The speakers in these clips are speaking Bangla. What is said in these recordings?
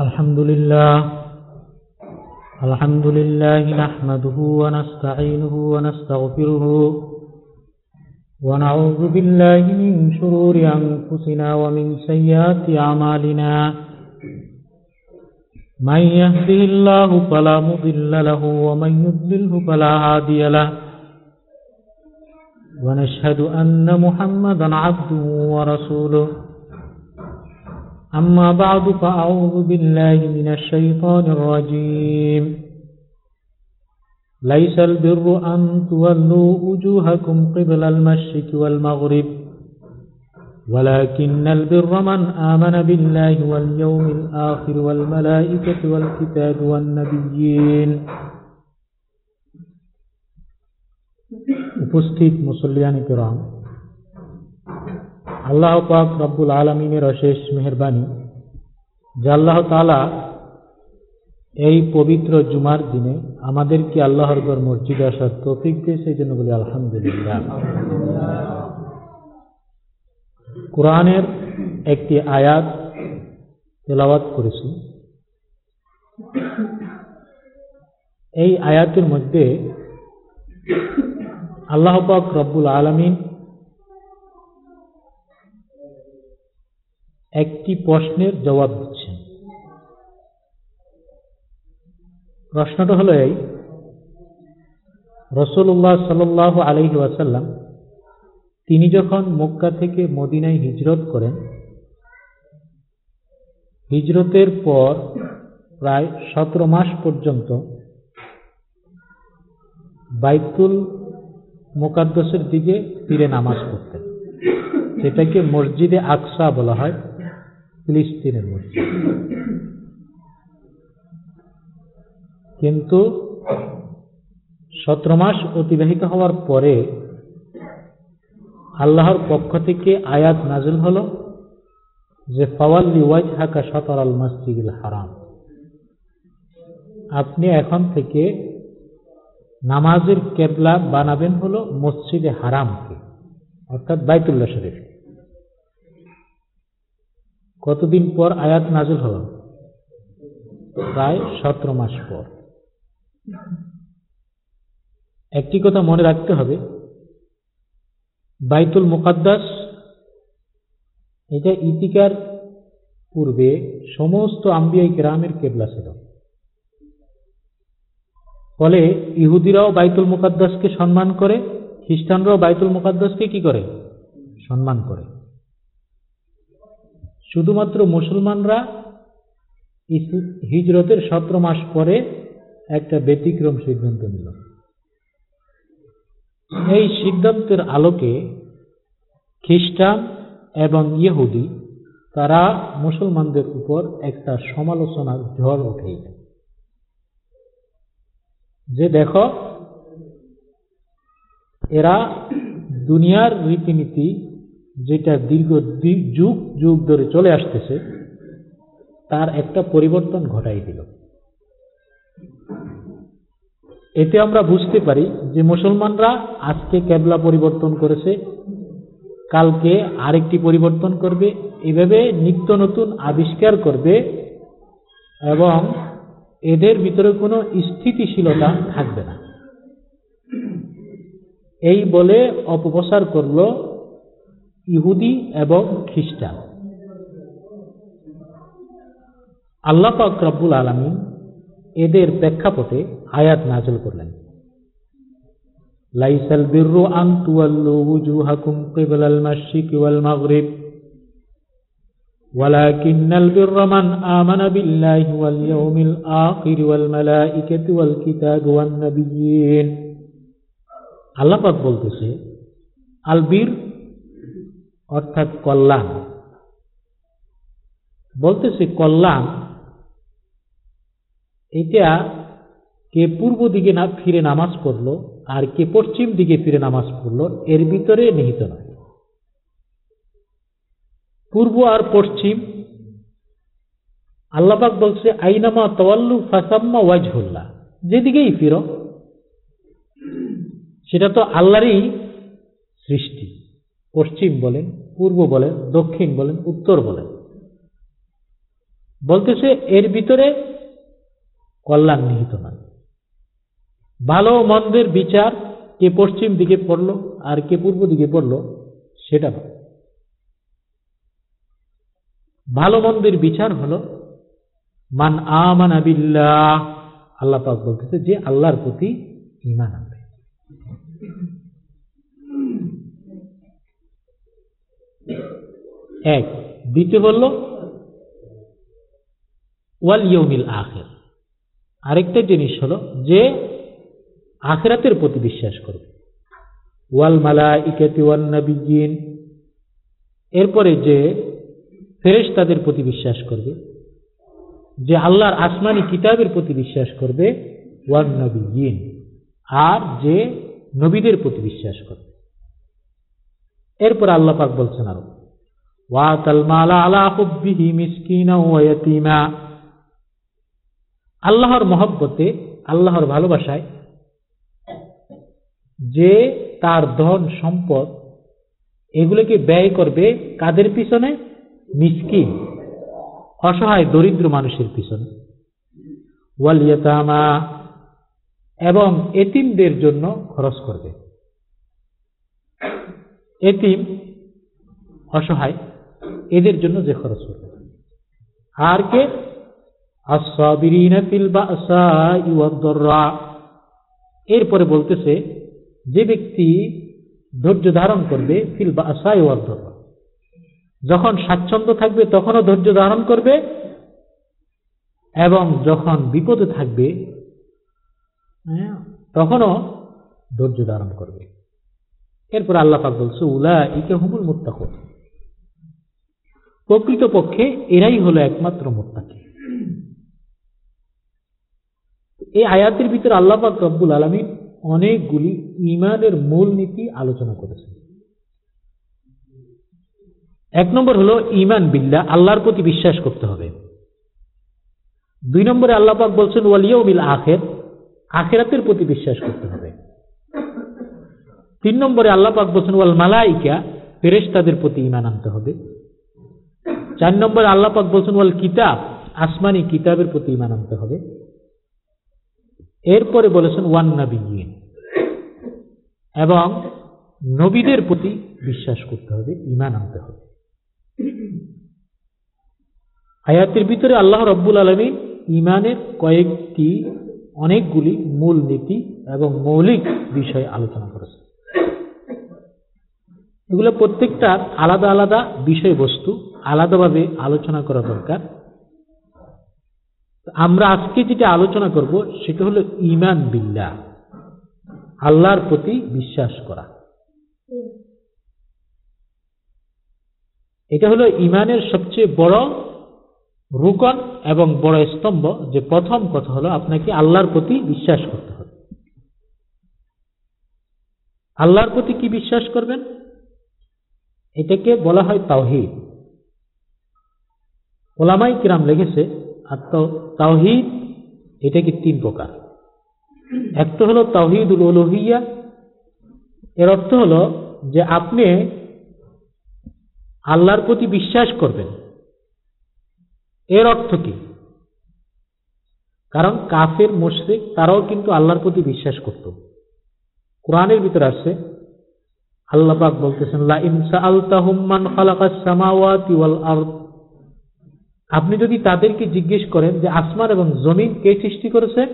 الحمد لله. الحمد لله نحمده ونستعينه ونستغفره ونعوذ بالله من شرور أنفسنا ومن سيئات أعمالنا. من يهده الله فلا مضل له ومن يضلله فلا هادي له. ونشهد أن محمدا عبده ورسوله. أما بعد فأعوذ بالله من الشيطان الرجيم ليس البر أن تولوا وجوهكم قبل المشرق والمغرب ولكن البر من آمن بالله واليوم الآخر والملائكة والكتاب والنبيين উপস্থিত মুসল্লিয়ানি কিরাম আল্লাহ পাক রব্বুল আলমিনের অশেষ মেহরবানি, যে আল্লাহ তালা এই পবিত্র জুমার দিনে আমাদেরকে আল্লাহর গর মসজিদে আসার তৌফিক দিয়ে সেই জন্য বলি আলহামদুলিল্লাহ। কোরআনের একটি আয়াত তেলাওয়াত করেছি। এই আয়াতের মধ্যে আল্লাহ পাক রব্বুল আলমিন একটি প্রশ্নের জবাব দিচ্ছেন প্রশ্নটা হলো এই রসুল্লাহ সাল আলহি ওয়াসাল্লাম তিনি যখন মক্কা থেকে মদিনায় হিজরত করেন, হিজরতের পর প্রায় সতেরো মাস পর্যন্ত বাইতুল মোকাদ্দসের দিকে ফিরে নামাজ পড়তেন। সেটাকে মসজিদে আকসা বলা হয়। ফিলিস্তিনের মসজিদ। কিন্তু সতেরো মাস অতিবাহিত হওয়ার পরে আল্লাহর পক্ষ থেকে আয়াত নাজিল হল যে ফওয়াল্লি ওয়াজ হাকা সতর আল মসজিদুল হারাম। আপনি এখন থেকে নামাজের কেবলা বানাবেন হলো মসজিদে হারামকে, অর্থাৎ বাইতুল্লাহ শরীফ। কতদিন পর আয়াত নাজুল হল? প্রায় সতেরো মাস পর। একটি কথা মনে রাখতে হবে, বাইতুল মুকাদ্দাস, এটা ইতিকার পূর্বে সমস্ত আম্বিয়াই গ্রামের কেবলা ছিল। ফলে ইহুদিরাও বাইতুল মুকাদ্দাসকে সম্মান করে, খ্রিস্টানরাও বাইতুল মুকাদ্দাসকে কি করে? সম্মান করে। শুধুমাত্র মুসলমানরা হিজরতের সতেরো মাস পরে একটা ব্যতিক্রম সিদ্ধান্ত নিল। এই সিদ্ধান্তের আলোকে খ্রিস্টান এবং ইহুদি, তারা মুসলমানদের উপর একটা সমালোচনার ঝড় উঠে যে দেখো, এরা দুনিয়ার রীতিনীতি যেটা দীর্ঘ যুগ যুগ ধরে চলে আসতেছে, তার একটা পরিবর্তন ঘটাই দিল। এতে আমরা বুঝতে পারি যে মুসলমানরা আজকে কেবলা পরিবর্তন করেছে, কালকে আরেকটি পরিবর্তন করবে, এভাবে নিত্য নতুন আবিষ্কার করবে এবং এদের ভিতরে কোনো স্থিতিশীলতা থাকবে না। এই বলে অপপ্রচার করল ইহুদি এবং খ্রিস্টান আল্লাহ পাক রব্বুল আলমী এদের প্রেক্ষাপটে আয়াত নাজল করলেন লাইসাল বিরু আন তুয়াল্লু উজুহাকুম কিবলাল মাশরিকি ওয়াল মাগরিব ولكن البر من آمن بالله واليوم الآخر والملائكة والكتاب والنبيين আল্লাহ পাক বলতেছে আলবীর অর্থাৎ কল্যাণ। বলতেছে কল্যাণ এটা কে পূর্ব দিকে না ফিরে নামাজ পড়ল আর কে পশ্চিম দিকে ফিরে নামাজ পড়ল, এর ভিতরে নিহিত নয়। পূর্ব আর পশ্চিম, আল্লাপাক বলছে, আইনামা তওয়াল্লু ফাসাম্মা ওয়াজহুল্লাহ যেদিকেই ফিরো, সেটা তো আল্লাহরই সৃষ্টি। পশ্চিম বলেন, পূর্ব বলেন, দক্ষিণ বলেন, উত্তর বলেন। বলতেছে, এর ভিতরে কল্যাণ নিহিত নয়। ভালো মন্দের বিচার কে পশ্চিম দিকে পড়ল আর কে পূর্ব দিকে পড়ল, সেটা নয়। ভালো মন্দের বিচার হলো, মান আমান বিল্লাহ। আল্লাহ পাক বলতেছে যে, আল্লাহর প্রতি ইমান আনবে। এক, দ্বিতীয় বলল, ওয়াল ইয়মিল আখের। আরেকটা জিনিস হলো যে আখেরাতের প্রতি বিশ্বাস করবে ওয়াল মালা ইকাতি ওয়াল নবীন এরপরে যে ফেরেশ তাদের প্রতি বিশ্বাস করবে, যে আল্লাহর আসমানি কিতাবের প্রতি বিশ্বাস করবে, ওয়ান নবীন আর যে নবীদের প্রতি বিশ্বাস করবে। এরপর আল্লাহ পাক বলছেন আরও আল্লাহর মহব্বতে, আল্লাহর ভালোবাসায় যে তার ধন সম্পদ এগুলোকে ব্যয় করবে কাদের পিছনে? মিসকিন, অসহায় দরিদ্র মানুষের পিছনে। ওয়ালিয়াতামা এবং এতিমদের জন্য খরচ করবে। এতিম অসহায় এদের জন্য যে খরচ করবে আর কে? এরপরে বলতেছে যে ব্যক্তি ধৈর্য ধারণ করবে ফিল বা আসাই যখন স্বাচ্ছন্দ্য থাকবে তখনও ধৈর্য ধারণ করবে এবং যখন বিপদে থাকবে হ্যাঁ, তখনও ধৈর্য ধারণ করবে। এরপর আল্লাহ পাক বলছে উলা ইকে হুমুল মুত্তাকুন। প্রকৃতপক্ষে এরাই হলো একমাত্র মোত্তাকি। এই আয়াতের ভিতরে আল্লাহ পাক রব্বুল আলমিন অনেকগুলি ইমানের মূল নীতি আলোচনা করেছেন। এক নম্বর হলো ইমান বিল্লা আল্লাহর প্রতি বিশ্বাস করতে হবে। দুই নম্বরে আল্লাহ পাক বলছেন ওয়ালিয়মিল আখের, আখেরাতের প্রতি বিশ্বাস করতে হবে। তিন নম্বরে আল্লাহ পাক বলছেন, ওয়াল মালাইকা ফেরেশ তাদের প্রতি ইমান আনতে হবে। চার নম্বরে আল্লাহ পাক বলছেন, ওয়াল কিতাব আসমানি কিতাবের প্রতি ইমান আনতে হবে। এরপরে বলেছেন, ওয়ান নাবিয়িন এবং নবীদের প্রতি বিশ্বাস করতে হবে ইমান আনতে হবে। আয়াতের ভিতরে আল্লাহ রব্বুল আলমী ইমানের কয়েকটি অনেকগুলি মূল নীতি এবং মৌলিক বিষয় আলোচনা করেছে এগুলো প্রত্যেকটার আলাদা আলাদা বিষয়বস্তু, আলাদাভাবে আলোচনা করা দরকার। আমরা আজকে যেটা আলোচনা করব, সেটা হলো ইমান বিল্লা আল্লাহর প্রতি বিশ্বাস করা। এটা হলো ইমানের সবচেয়ে বড় রুকন এবং বড় স্তম্ভ। যে প্রথম কথা হলো আপনাকে আল্লাহর প্রতি বিশ্বাস করতে হবে। আল্লাহর প্রতি কি বিশ্বাস করবেন? এটাকে বলা হয় তাওহিদ। ওলামাই কিরাম লেগেছে আর তাওহিদ এটা কি তিন প্রকার। একটা হলো তাওহিদুল ওলহিয়া এর অর্থ হলো যে আপনি আল্লাহর প্রতি বিশ্বাস করবেন। এর অর্থ কি? কারণ কাফের, মুশরিক, তারাও কিন্তু আল্লাহর প্রতি বিশ্বাস করত। কোরআনের ভিতরে আসছে আল্লাহ পাক বলতেছেন লা ইনসা আলতাহুম্মান খালাকাস সামাওয়াতি ওয়াল আরদ। আপনি যদি তাদেরকে জিজ্ঞেস করেন যে আসমান এবং জমিন কে সৃষ্টি করেছে,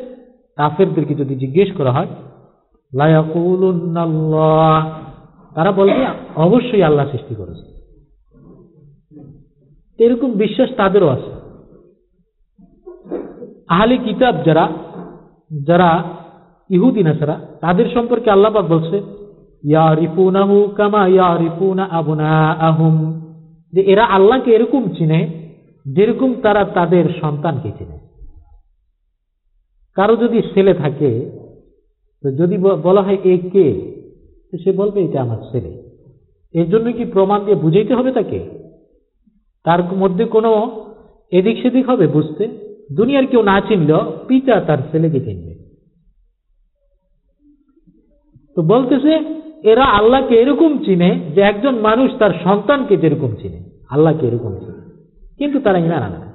কাফেরদেরকে যদি জিজ্ঞেস করা হয় লায়াকুলুন্নাল্লাহ তারা বলবে, অবশ্যই আল্লাহ সৃষ্টি করেছে। এরকম বিশ্বাস তাদেরও আছে। আহলে কিতাব যারা যারা ইহুদিন আসারা তাদের সম্পর্কে আল্লাপাক বলছে কামা যে এরা আল্লাহকে এরকম চিনে, যেরকম তারা তাদের সন্তানকে চিনে। কারও যদি ছেলে থাকে, তো যদি বলা হয় এ কে সে বলবে এটা আমার ছেলে। এর জন্য কি প্রমাণ দিয়ে বুঝাইতে হবে তাকে? তার মধ্যে কোনো এদিক সেদিক হবে বুঝতে। দুনিয়ার কেউ না চিনল পিতা তার ছেলেকে চিনবে। তো বলতেছে এরা আল্লাহকে এরকম চিনে যে একজন মানুষ তার সন্তানকে যেরকম চিনে। আল্লাহকে এরকম চিনে। কিন্তু তারা ইমান আনে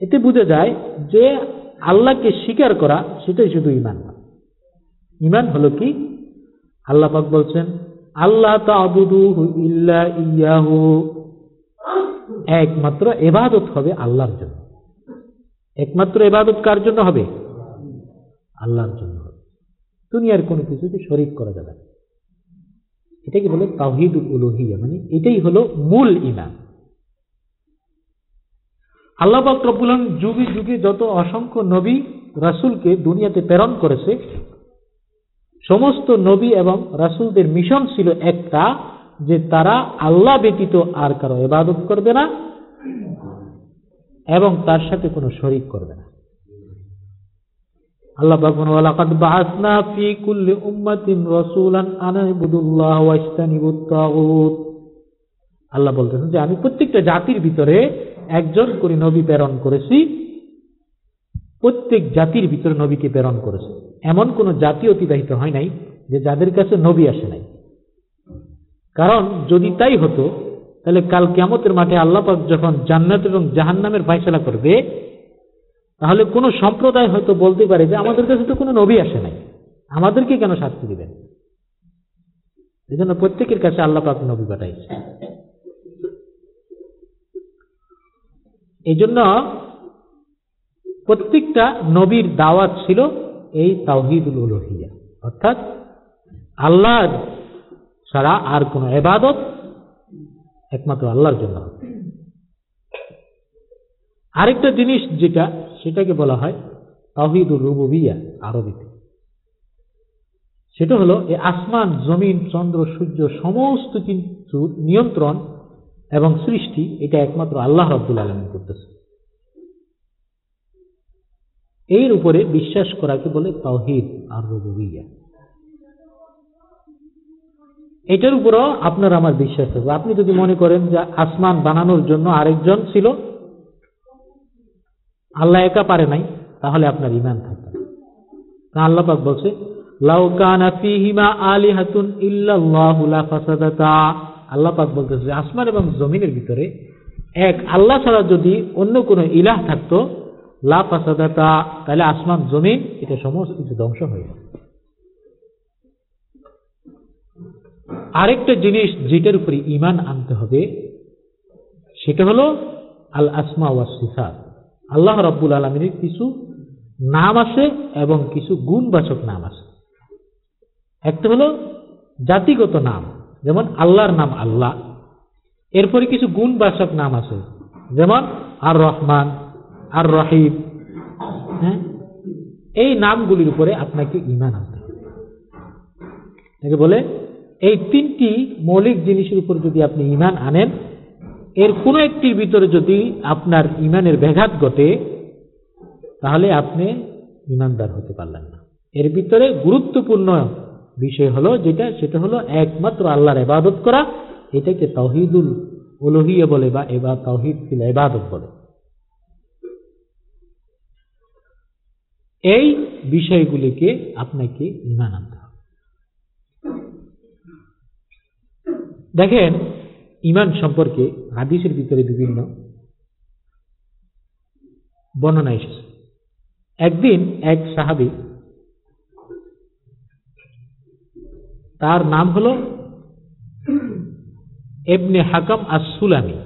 এতে বোঝা যায় যে আল্লাহকে স্বীকার করা, সেটাই শুধু ইমান না। ইমান হলো কি? আল্লাহ পাক বলছেন আল্লাহ ইল্লা ইয়াহু। একমাত্র এবাদত হবে আল্লাহর জন্য। একমাত্র এবাদত কার জন্য হবে? আল্লাহর জন্য। দুনিয়ার কোনো কিছুতে শরিক করা যাবে না। এটাকে বলে তাহিদুল উলুহিয়া মানে এটাই হলো মূল ইমান। আল্লাহ পাক যুগে যুগে যত অসংখ্য নবী রাসূলকে দুনিয়াতে প্রেরণ করেছে, সমস্ত নবী এবং রাসূলদের মিশন ছিল একটা, যে তারা আল্লাহ ব্যতীত আর কারও এবাদত করবে না এবং তার সাথে কোনো শরিক করবে না। আল্লাহ পাক ওয়ালাকাদ ফি কুল্লি উম্মাতিন রাসূলান আন ইবুদুল্লাহ আল্লাহ বলতেছেন যে, আমি প্রত্যেকটা জাতির ভিতরে একজন করে নবী প্রেরণ করেছি। প্রত্যেক জাতির ভিতরে নবীকে প্রেরণ করেছে। এমন কোন জাতি অতিবাহিত হয় নাই যে যাদের কাছে নবী আসে নাই। কারণ যদি তাই হতো, তাহলে কাল কেমতের মাঠে আল্লাপাক যখন জান্নাত এবং জাহান্নামের ফাইসলা করবে তাহলে কোন সম্প্রদায় হয়তো বলতে পারে যে আমাদের কাছে তো কোনো নবী আসে নাই। আমাদেরকে কেন শাস্তি দিবেন? এই জন্য প্রত্যেকের কাছে আল্লাহ পাক নবী পাঠাইছে। এই জন্য প্রত্যেকটা নবীর দাওয়াত ছিল এই তাওহিদুল উলুহিয়া। অর্থাৎ আল্লাহর ছাড়া আর কোন এবাদত একমাত্র আল্লাহর জন্য আরেকটা জিনিস যেটা সেটাকে বলা হয় তাহিদুল রুবুবিয়া আরবিতে। সেটা হলো এই আসমান, জমিন, চন্দ্র, সূর্য সমস্ত কিছু নিয়ন্ত্রণ এবং সৃষ্টি, এটা একমাত্র আল্লাহ রব্দুল আলমিন করতেছে এর উপরে বিশ্বাস করাকে বলে? তাওহিদ আর রুবুবিয়া। এটার উপরও আপনার আমার বিশ্বাস থাকবে। আপনি যদি মনে করেন যে আসমান বানানোর জন্য আরেকজন ছিল আল্লাহ একা পারে নাই, তাহলে আপনার ইমান থাকবে না। আল্লাহ পাক বলছে, লাউ কানা ফীহিমা আলিহাতুন ইল্লাল্লাহু লাফাসাদাতা আল্লাহ পাক বলতেছে আসমান এবং জমিনের ভিতরে এক আল্লাহ ছাড়া যদি অন্য কোনো ইলাহ থাকতো লাফাসাদাতা তাহলে আসমান, জমিন, এটা সমস্ত কিছু ধ্বংস হয়ে আরেকটা জিনিস যেটার উপরে ইমান আনতে হবে, সেটা হলো আল আসমা ওয়া সিফাত আল্লাহ রব্বুল আলমিনের কিছু নাম আছে এবং কিছু গুণবাচক নাম আছে একটা হলো জাতিগত নাম, যেমন আল্লাহর নাম আল্লাহ। এরপরে কিছু গুণবাচক নাম আছে যেমন আর রহমান আর রহিম হ্যাঁ? এই নামগুলির উপরে আপনাকে ইমান আনতে হবে। বলে এই তিনটি মৌলিক জিনিসের উপর যদি আপনি ইমান আনেন এর কোনো একটির ভিতরে যদি আপনার ইমানের ব্যাঘাত ঘটে, তাহলে আপনি ইমানদার হতে পারলেন না। এর ভিতরে গুরুত্বপূর্ণ বিষয় হলো যেটা, সেটা হলো একমাত্র আল্লাহর এবাদত করা। এটাকে তহিদুল উলহিয়া বলে বা এবার তহিদ ফিল এবাদত বলে। এই বিষয়গুলিকে আপনাকে ইমান আনতে হবে। দেখেন ইমান সম্পর্কে হাদিসের ভিতরে বিভিন্ন বর্ণনা এসেছে। একদিন এক সাহাবি তার নাম হল এবনে হাকাম আসুলামি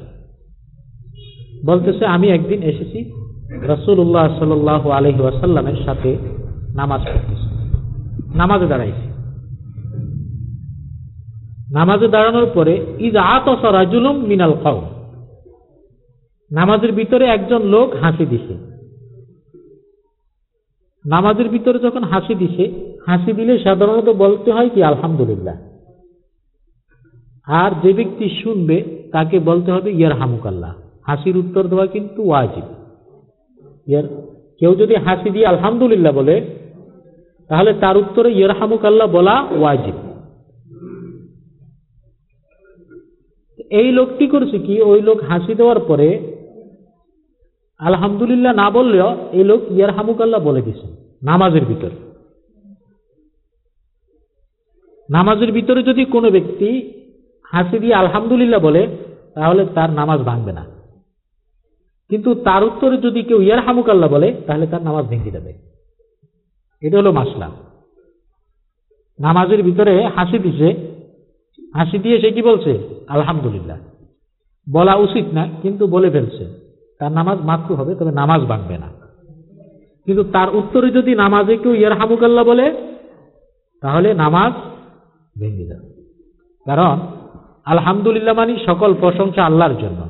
বলতেছে, আমি একদিন এসেছি রসুল্লাহ সাল আলহি ওয়াসাল্লামের সাথে নামাজ পড়তেছি নামাজে দাঁড়াইছি। নামাজে দাঁড়ানোর পরে ইজ আতসা রাজুলুম মিনাল কাউ নামাজের ভিতরে একজন লোক হাসি দিছে। নামাজের ভিতরে যখন হাসি দিছে, হাসি দিলে সাধারণত বলতে হয় কি, আলহামদুলিল্লাহ। আর যে ব্যক্তি শুনবে, তাকে বলতে হবে ইয়ার হামুকাল্লাহ হাসির উত্তর দেওয়া কিন্তু ওয়াজিব। ইয়ার, কেউ যদি হাসি দিয়ে আলহামদুলিল্লাহ বলে, তাহলে তার উত্তরে ইয়ার হামুকাল্লাহ বলা ওয়াজিব। এই লোকটি করেছে কি? ওই লোক হাসি দেওয়ার পরে আলহামদুলিল্লাহ না বললেও এই লোক ইয়ার হামুকাল্লাহ বলে দিছে নামাজের ভিতরে। নামাজের ভিতরে যদি কোনো ব্যক্তি হাসি দিয়ে আলহামদুলিল্লাহ বলে, তাহলে তার নামাজ ভাঙবে না। কিন্তু তার উত্তরে যদি কেউ ইয়ার হামুকাল্লা বলে, তাহলে তার নামাজ ভেঙে যাবে। এটা হলো মাসলা। নামাজের ভিতরে হাসি দিছে হাসি দিয়ে সে কি বলছে? আলহামদুলিল্লাহ। বলা উচিত না, কিন্তু বলে ফেলছে। তার নামাজ মাতৃ হবে, তবে নামাজ ভাঙবে না। কিন্তু তার উত্তরে যদি নামাজে কেউ ইয়ার হামুকাল্লা বলে, তাহলে নামাজ ভেঙে যাবে। কারণ আলহামদুলিল্লাহ মানি সকল প্রশংসা আল্লাহর জন্য।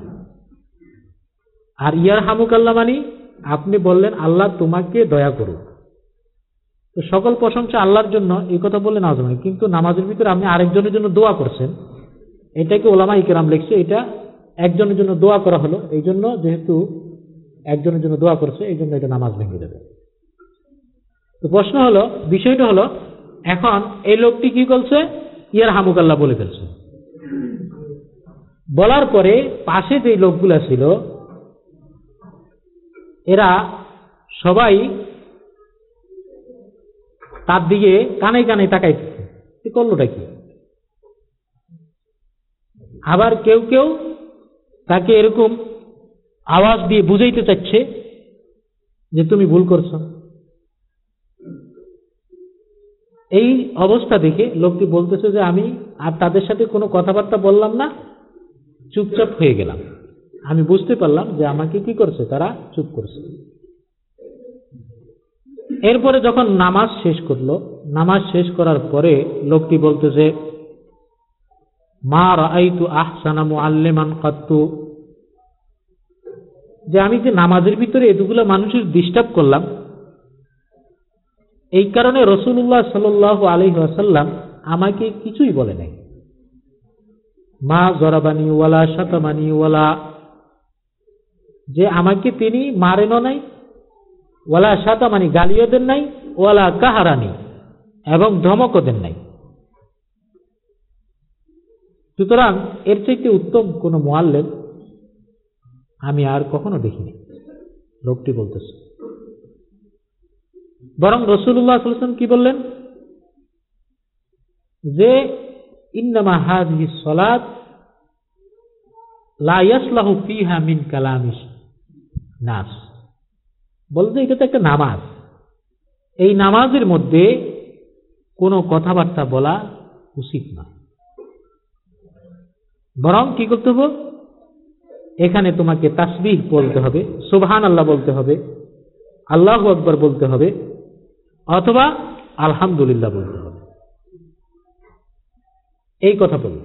আর ইয়ার হামুকাল্লা মানি আপনি বললেন, আল্লাহ তোমাকে দয়া করুক। তো সকল প্রশংসা আল্লাহর জন্য, এই কথা বললে নামাজ মানে কিন্তু নামাজের ভিতরে আপনি আরেকজনের জন্য দোয়া করছেন। এটাকে ওলামা ইকেরাম লিখছে, এটা একজনের জন্য দোয়া করা হলো। এই জন্য যেহেতু একজনের জন্য দোয়া করছে, এই জন্য এটা নামাজ ভেঙে দেবে। তো প্রশ্ন হলো, বিষয়টা হলো, এখন এই লোকটি কি করছে? ইয়ার হামুকাল্লা বলে ফেলছে। বলার পরে পাশে যে লোকগুলা ছিল, এরা সবাই তার দিকে কানে কানে তাকাইতেছে। করলোটা কি? আবার কেউ কেউ তাকে এরকম আওয়াজ দিয়ে বুঝাইতে চাচ্ছে যে তুমি ভুল করছ। এই অবস্থা দেখে লোকটি বলতেছে যে আমি আর তাদের সাথে কোনো কথাবার্তা বললাম না, চুপচাপ হয়ে গেলাম। আমি বুঝতে পারলাম যে আমাকে কি করছে, তারা চুপ করছে। এরপরে যখন নামাজ শেষ করল, নামাজ শেষ করার পরে লোকটি বলতেছে, মা রাইতু আহসানা মুআল্লিমান কাত্তু? যে আমি যে নামাজের ভিতরে এতগুলো মানুষের ডিস্টার্ব করলাম, এই কারণে রসুল্লাহ সাল আলহি আসাল্লাম আমাকে কিছুই বলে নাই। মা জরাবানি ওয়ালা শতমানি ওয়ালা, যে আমাকে তিনি মারেনও নাই ওয়ালা সাতামানি গালিও দেন নাই, ওয়ালা কাহারানি, এবং ধমকও দেন নাই। সুতরাং এর চাইতে উত্তম কোন মোয়াল্লেম আমি আর কখনো দেখিনি, লোকটি বলতেছে। বরং রসুল্লাহ সাল্লাম কি বললেন? যে, ইন্নামা হাজি সলাদ লাইয়াসলাহু ফিহা মিন কালামিস নাস। বলতে, এটা তো একটা নামাজ। এই নামাজের মধ্যে কোনো কথাবার্তা বলা উচিত নয়। বরং কি করতে হবে? এখানে তোমাকে তাসবিহ বলতে হবে সুবহান আল্লাহ বলতে হবে, আল্লাহ আকবর বলতে হবে, অথবা আলহামদুলিল্লাহ বলতে হবে। এই কথা বলল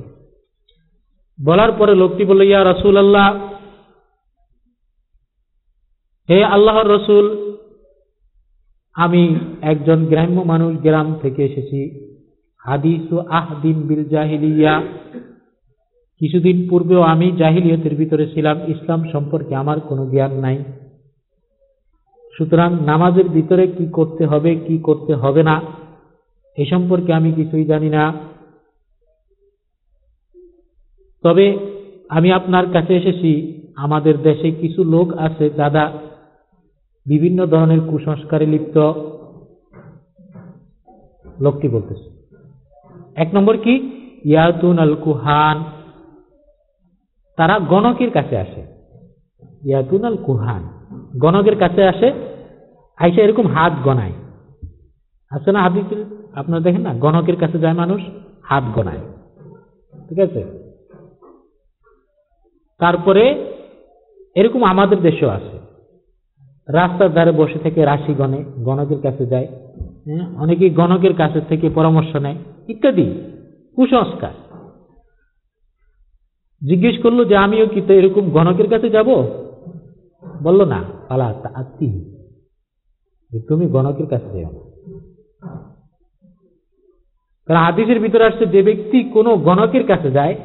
বলার পরে লোকটি বলল, ইয়া রসুল আল্লাহ হে আল্লাহর রসুল, আমি একজন গ্রাম্য মানুষ গ্রাম থেকে এসেছি। হাদিস ও আহদিন বিল জাহিলিয়া। কিছুদিন পূর্বেও আমি জাহিলিয়তের ভিতরে ছিলাম, ইসলাম সম্পর্কে আমার কোনো জ্ঞান নাই। সুতরাং নামাজের ভিতরে কি করতে হবে, কি করতে হবে না, এ সম্পর্কে আমি কিছুই জানি না। তবে আমি আপনার কাছে এসেছি, আমাদের দেশে কিছু লোক আছে যারা বিভিন্ন ধরনের কুসংস্কারে লিপ্ত লোকটি বলতেছে। এক নম্বর কি? ইয়াতুন আল কুহান। তারা গণকের কাছে আসে। ইয়াতুন আল কুহান। গণকের কাছে আসে। আইসা এরকম হাত গনায়। আছে না হাত আপনারা দেখেন না? গণকের কাছে যায় মানুষ, হাত গনায়। ঠিক আছে? তারপরে এরকম আমাদের দেশেও আছে রাস্তার ধারে বসে থেকে রাশি গণে, গণকের কাছে যায় হ্যাঁ? অনেকেই গণকের কাছে থেকে পরামর্শ নেয়, ইত্যাদি। কুসংস্কার। জিজ্ঞেস করল যে, আমিও কি তো এরকম গণকের কাছে যাব? বলল, না, পালা আত্মি তুমি গণকের কাছে যাও কারণ হাদিসের ভিতরে আসছে, যে ব্যক্তি কোনো গণকের কাছে যায়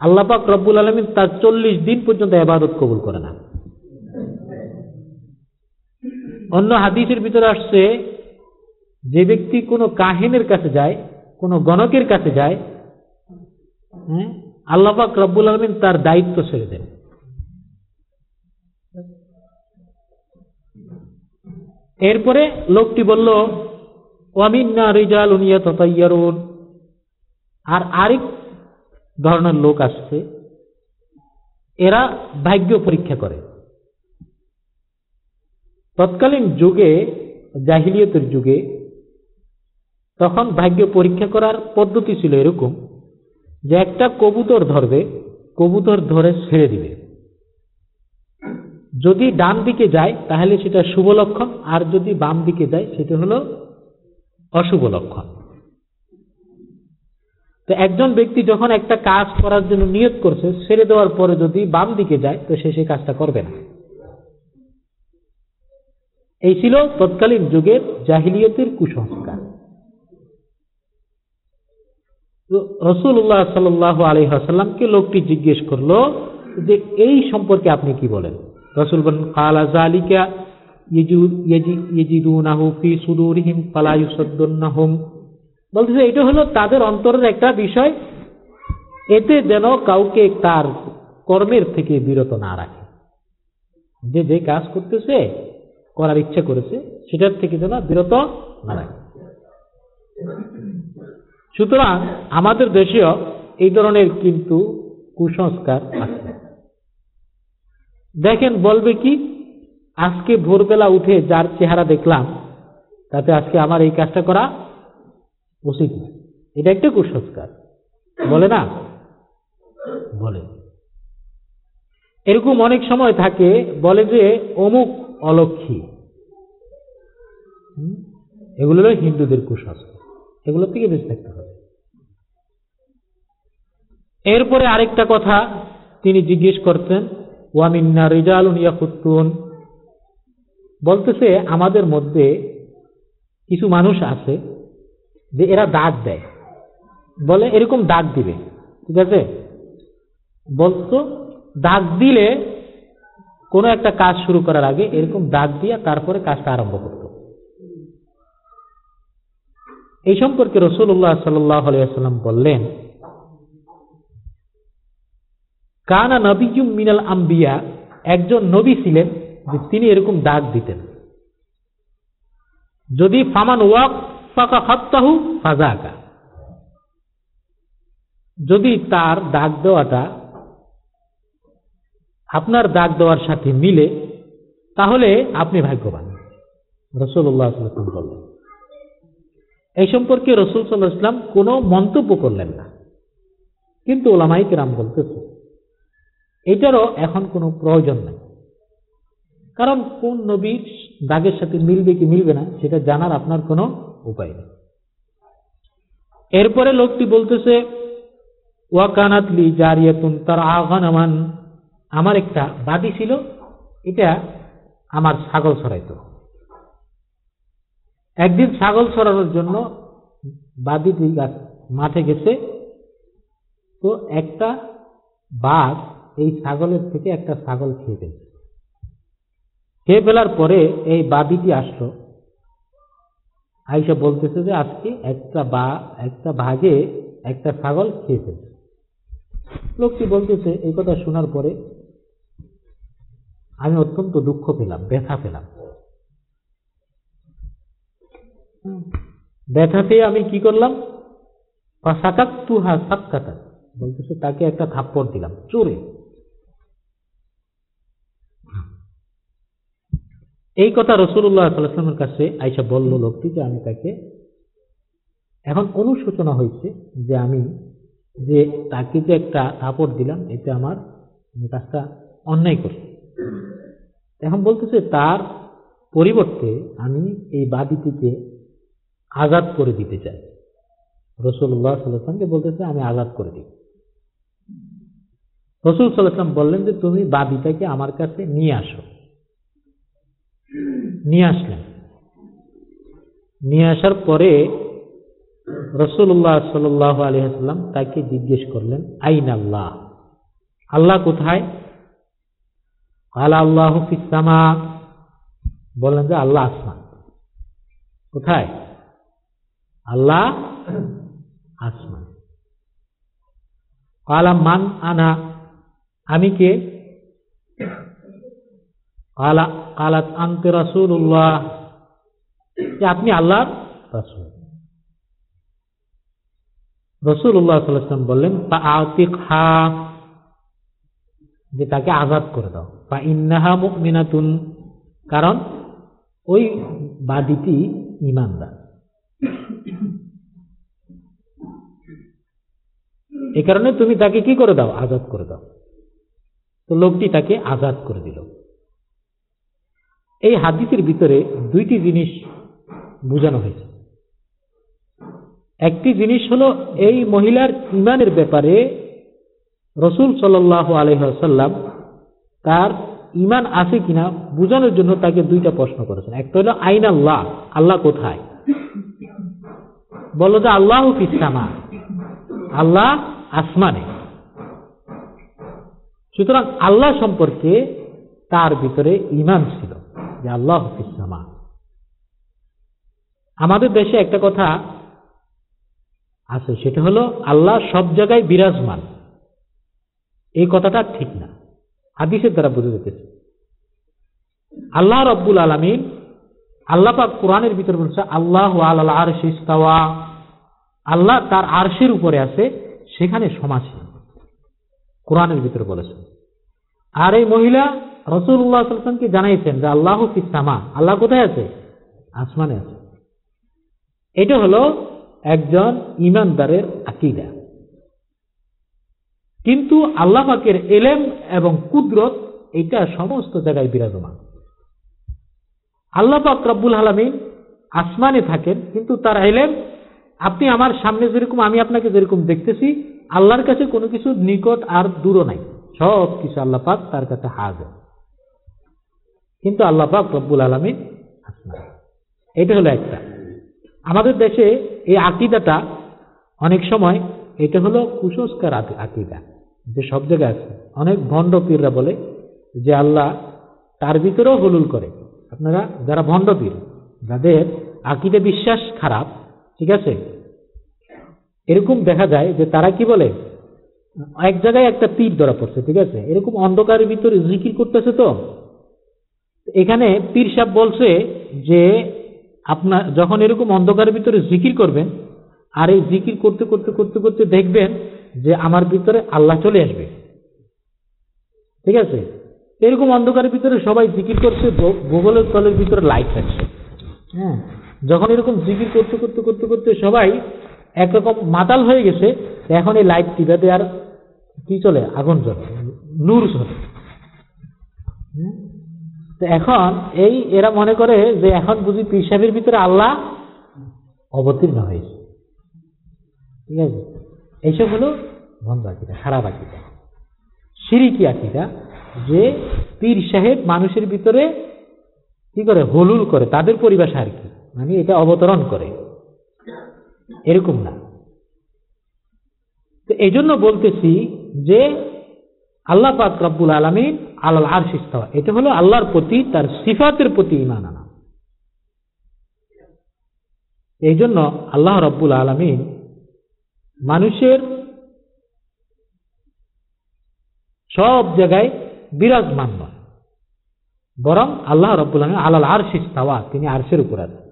আল্লাপাক রব্বুল আলমিন তার চল্লিশ দিন পর্যন্ত এবাদত কবুল করে না। অন্য হাদিসের ভিতরে আসছে, যে ব্যক্তি কোনো কাহিনের কাছে যায়, কোনো গণকের কাছে যায় হ্যাঁ আল্লাপাক রব্বুল আলমিন তার দায়িত্ব ছেড়ে দেন। এরপরে লোকটি বলল, ওয়ামিন্না রিজাল উনিয়া ততাইয়ারুন আর আরেক ধরনের লোক আসছে, এরা ভাগ্য পরীক্ষা করে। তৎকালীন যুগে, জাহিলিয়তের যুগে, তখন ভাগ্য পরীক্ষা করার পদ্ধতি ছিল এরকম যে একটা কবুতর ধরবে, কবুতর ধরে ছেড়ে দিবে। যদি ডান দিকে যায়, তাহলে সেটা শুভ লক্ষণ, আর যদি বাম দিকে যায়, সেটা হলো অশুভ লক্ষণ। তো একজন ব্যক্তি যখন একটা কাজ করার জন্য নিয়ত করছে, ছেড়ে দেওয়ার পরে যদি বাম দিকে যায়, তো সে সেই কাজটা করবে না। এই ছিল তৎকালীন যুগের জাহিলিয়তের কুসংস্কার। রসুল্লাহ সাল আলী হাসাল্লামকে লোকটি জিজ্ঞেস করল যে এই সম্পর্কে আপনি কি বলেন? রসুল বলেন, কালা জালিকা বলতেছে, এটা হলো তাদের অন্তরের একটা বিষয়। এতে যেন কাউকে তার কর্মের থেকে বিরত না রাখে। যে যে কাজ করতেছে করার ইচ্ছা করেছে, সেটার থেকে যেন বিরত না রাখে সুতরাং আমাদের দেশেও এই ধরনের কিন্তু কুসংস্কার আছে। দেখেন, বলবে কি, আজকে ভোরবেলা উঠে যার চেহারা দেখলাম, তাতে আজকে আমার এই কাজটা করা উচিত না এটা একটা কুসংস্কার। বলে না? বলে। এরকম অনেক সময় থাকে, বলে যে অমুক অলক্ষী। এগুলো হলো হিন্দুদের কুসংস্কার এগুলো থেকে বেঁচে থাকতে হবে। এরপরে আরেকটা কথা তিনি জিজ্ঞেস করতেন ওয়ামিন্না রিজালুন ইয়াকুত্তুন বলতেছে, আমাদের মধ্যে কিছু মানুষ আছে যে এরা দাগ দেয়। বলে, এরকম দাগ দিবে। ঠিক আছে? বলতো, দাগ দিলে কোনো একটা কাজ শুরু করার আগে এরকম দাগ দিয়ে তারপরে কাজটা আরম্ভ করত। এই সম্পর্কে রসুল্লাহ সাল্লাম বললেন, কানা নবীজুম মিনাল আম্বিয়া একজন নবী ছিলেন যে তিনি এরকম দাগ দিতেন। যদি ফামান ওয়াক ফাঁকা হত্যাহু ফাজাকা যদি তার দাগ দেওয়াটা আপনার দাগ দেওয়ার সাথে মিলে, তাহলে আপনি ভাগ্যবান। রসুল্লাহ বললেন, এই সম্পর্কে রসুল সাল্লাহ ইসলাম কোনো মন্তব্য করলেন না। কিন্তু ওলামাই কেরাম বলতেছে, এটারও এখন কোনো প্রয়োজন নেই। কারণ কোন নবীর দাগের সাথে মিলবে কি মিলবে না, সেটা জানার আপনার কোনো উপায় নেই। এরপরে লোকটি বলতেছে ওয়াকানাতলি জারিয়াতুন তার আহ্বান আমার একটা বাদি ছিল, এটা আমার ছাগল ছড়াইত। একদিন ছাগল ছড়ানোর জন্য বাদিটি মাঠে গেছে, তো একটা বাঘ এই ছাগলের থেকে একটা ছাগল খেয়ে ফেলছে। খেয়ে ফেলার পরে এই বাদিটি আসলো, আইসা বলতেছে যে আজকে একটা বা, একটা ভাগে একটা ছাগল খেয়ে ফেলছে। লোকটি বলতেছে, এই কথা শোনার পরে আমি অত্যন্ত দুঃখ পেলাম, ব্যথা পেলাম। ব্যথা পেয়ে আমি কি করলাম? বলতেছে তাকে একটা থাপ্পড় দিলাম, চোরে। এই কথা রসুল্লাহ সাল্লামের কাছে আইসা বলল লোকটি যে আমি তাকে, এখন অনুশোচনা হয়েছে যে আমি যে তাকে যে একটা থাপড় দিলাম, এতে আমার কাজটা অন্যায় করছি। এখন বলতেছে, তার পরিবর্তে আমি এই বাদিটিকে আজাদ করে দিতে চাই। রসুল্লাহ সাল্লামকে বলতেছে, আমি আজাদ করে দিই রসুল সাল্লাম বললেন যে, তুমি বাদিটাকে আমার কাছে নিয়ে আসো। নিয়ে আসলেন। নিয়ে আসার পরে রসুল্লাহ সাল আলহাম তাকে জিজ্ঞেস করলেন, আইন আল্লাহ? আল্লাহ কোথায়? আল্লাহ আল্লাহ ফিসামা বললেন যে, আল্লাহ আসমান। কোথায়? আল্লাহ আসমান। কালা মান আনা আমি কে? কালা কালাত আনতে রাসুল্লাহ যে, আপনি আল্লাহ রাসুল। রসুল্লাহ সাল্লাম বললেন তা আতিক হা যে, তাকে আজাদ করে দাও। বা ইন্নাহা মুকমিনাতুন কারণ ওই বাদীটি ইমানদার এ কারণে তুমি তাকে কি করে দাও? আজাদ করে দাও। তো লোকটি তাকে আজাদ করে দিল। এই হাদিসের ভিতরে দুইটি জিনিস বোঝানো হয়েছে। একটি জিনিস হলো এই মহিলার ইমানের ব্যাপারে রসুল সাল্লাহ আলহাসাল্লাম তার ইমান আছে কিনা বোঝানোর জন্য তাকে দুইটা প্রশ্ন করেছেন। একটা হলো, আইন আল্লাহ? আল্লাহ কোথায়? বলো যে, আল্লাহ ফিসামা আল্লাহ আসমানে। সুতরাং আল্লাহ সম্পর্কে তার ভিতরে ইমান ছিল যে, আল্লাহ ফিসামা আমাদের দেশে একটা কথা আছে, সেটা হলো, আল্লাহ সব জায়গায় বিরাজমান। এই কথাটা ঠিক না। হাদিসের দ্বারা বুঝে যেতেছে। আল্লাহ রব্বুল আলমিন আল্লাহ পাক কোরআনের ভিতরে বলছে, আল্লাহ আল্লাহ আর ইস্তাওয়া। আল্লাহ তার আরশের উপরে আছে, সেখানে সমাসীন। কোরআনের ভিতরে বলেছেন আর এই মহিলা রসুল্লাহ সাল্লামকে জানাইছেন যে, আল্লাহ ফিসামা আল্লাহ কোথায় আছে? আসমানে আছে। এটা হলো একজন ইমানদারের আকিদা। কিন্তু আল্লাহ পাকের এলেম এবং কুদরত এটা সমস্ত জায়গায় বিরাজমান। আল্লাহ পাক রব্বুল আলমিন আসমানে থাকেন, কিন্তু তার এলেম, আপনি আমার সামনে যেরকম, আমি আপনাকে যেরকম দেখতেছি, আল্লাহর কাছে কোনো কিছু নিকট আর দূরও নাই। সব কিছু আল্লাহ পাক তার কাছে হাজার। কিন্তু আল্লাহ পাক রব্বুল আলমিন আসমান। এটা হলো একটা। আমাদের দেশে এই আকিদাটা অনেক সময় এটা হলো কুসংস্কার আকিদা। যে সব জায়গায় আছে। অনেক ভণ্ড পীররা বলে যে আল্লাহ তার ভিতরেও হলুল করে। আপনারা যারা ভণ্ড পীর, যাদের আকিদে বিশ্বাস খারাপ, ঠিক আছে? এরকম দেখা যায় যে তারা কি বলে? এক জায়গায় একটা পীর ধরা পড়ছে, ঠিক আছে? এরকম অন্ধকারের ভিতরে জিকির করতেছে তো। এখানে পীর সাহেব বলছে যে আপনার যখন এরকম অন্ধকারের ভিতরে জিকির করবেন, আর এই জিকির করতে করতে করতে করতে দেখবেন যে আমার ভিতরে আল্লাহ চলে আসবে। ঠিক আছে? এরকম অন্ধকারের ভিতরে সবাই জিকির করছে ভূগোলের তলের ভিতরে লাইট থাকছে। হ্যাঁ? যখন এরকম জিকির করতে করতে করতে করতে সবাই একরকম মাতাল হয়ে গেছে এখন এই লাইট টিভাতে আর কি চলে? আগুন চলে নূর চলে এখন এই এরা মনে করে যে এখন বুঝি পিসাবের ভিতরে আল্লাহ অবতীর্ণ হয়েছে। ঠিক আছে? এইসব হলো বন্ধ আকিদা খারাপ আকিদা সিরিকি আকিদা, যে পীর সাহেব মানুষের ভিতরে কি করে? হলুল করে, তাদের পরিভাষা আর কি? মানে এটা অবতরণ করে। এরকম না। তো এই জন্য বলতেছি যে আল্লাহ পাক রব্বুল আলমিন আল্লাহ আর শিস্তাওয়া এটা হলো আল্লাহর প্রতি, তার সিফাতের প্রতি ইমান আনা। এই জন্য আল্লাহ রব্বুল আলমিন মানুষের সব জায়গায় বিরাজমান নয়। বরং আল্লাহ রব্বুল আলমিন আল্লাহ আর শিস্তাওয়া তিনি আরশের উপর আছেন।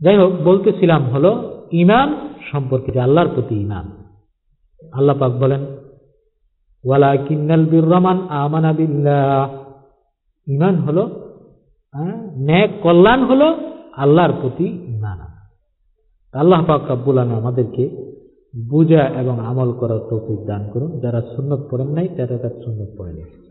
যাই হোক, বলতেছিলাম হলো ইমান সম্পর্কিত আল্লাহর প্রতি ইমান আল্লাহ পাক বলেন ওয়ালা কিন্নাল বিরমান আমানা বিল্লাহ। ইমান হলো ন্যাক কল্যাণ হলো আল্লাহর প্রতি ইমান আল্লাহ পাক কাব্বুল আলম আমাদেরকে বুঝা এবং আমল করার তৌফিক দান করুন। যারা সুন্নত পড়েন নাই, তারা তার সুন্নত পড়ে